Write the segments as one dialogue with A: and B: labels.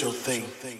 A: spiritual thing.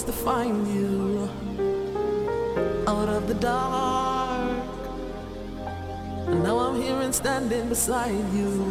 B: to find you out of the dark. And now I'm here and standing beside you.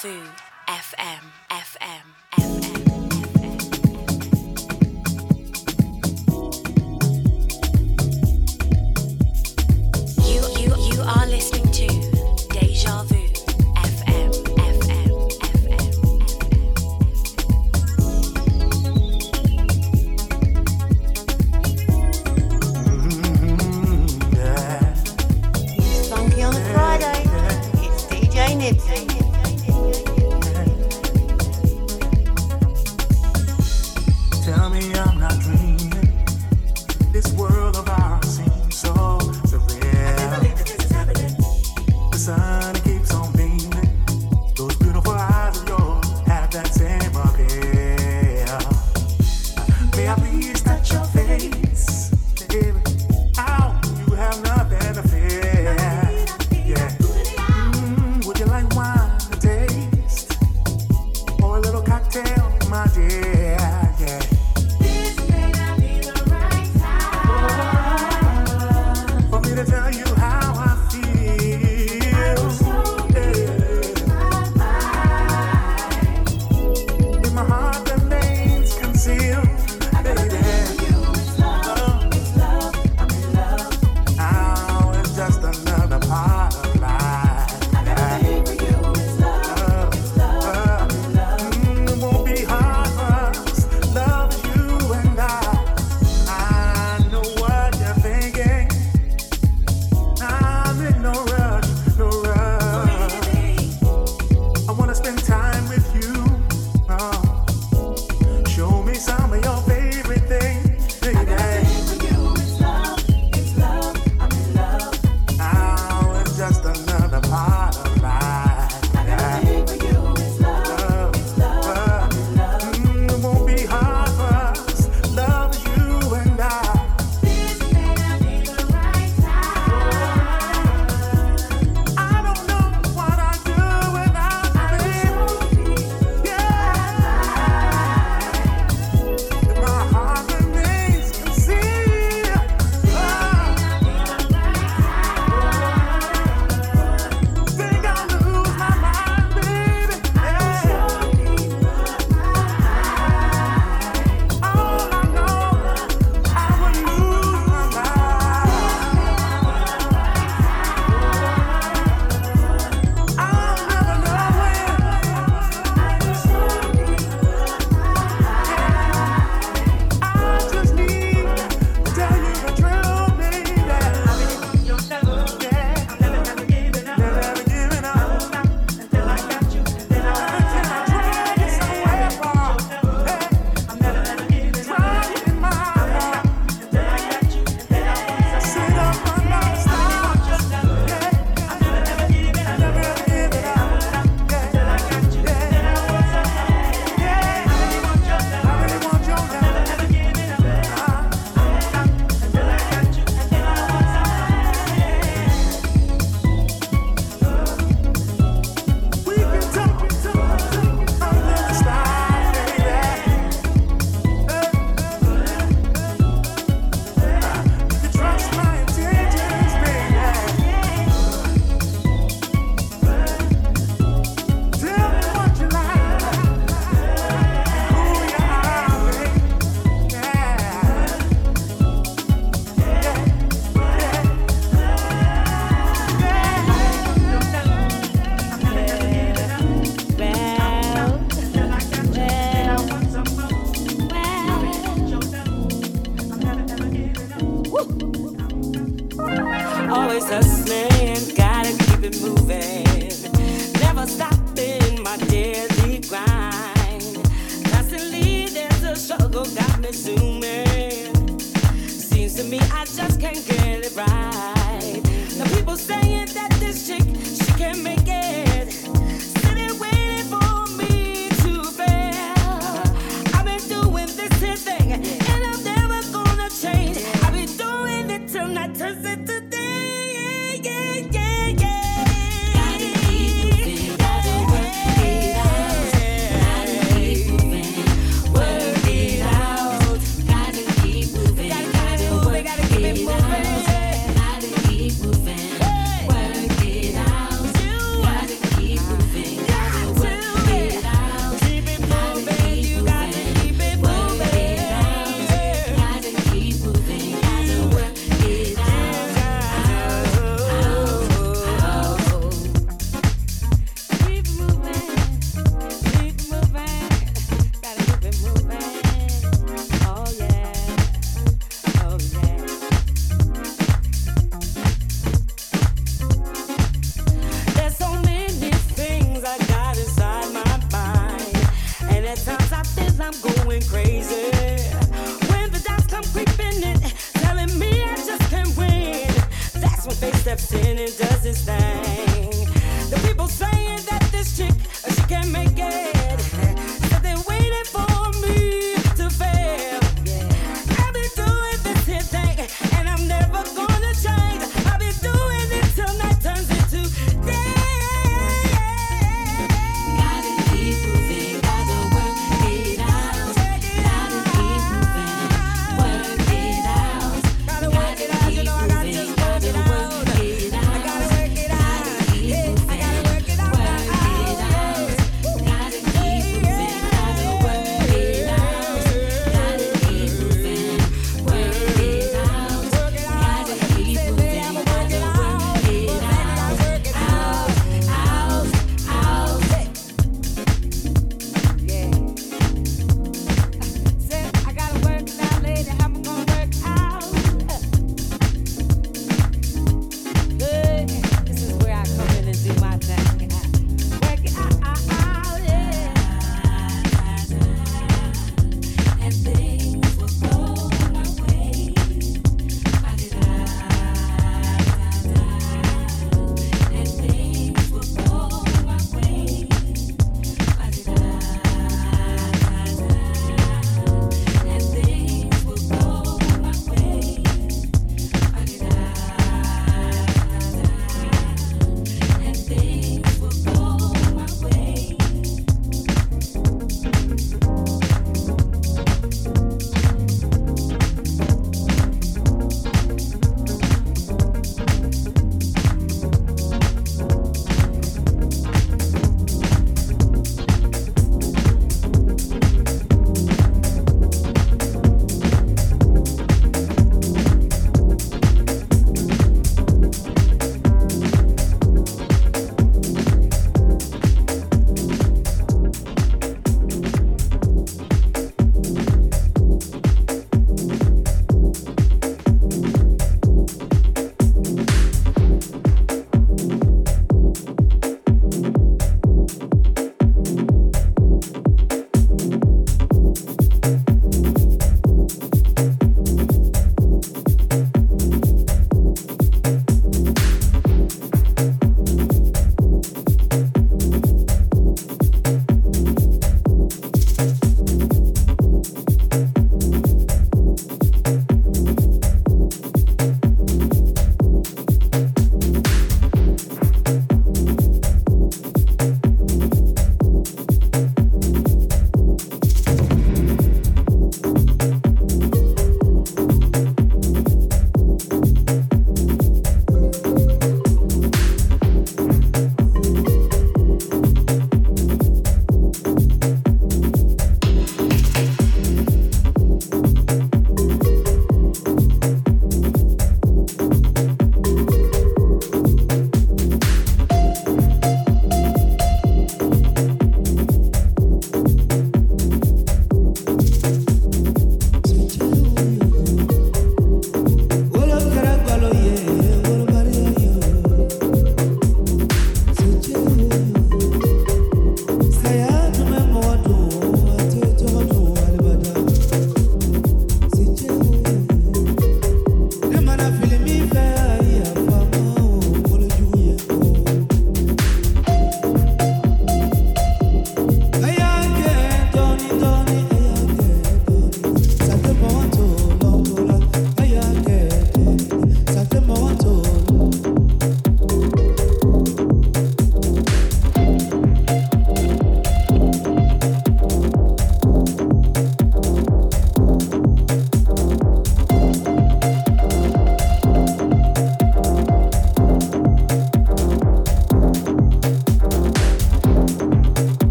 C: 아직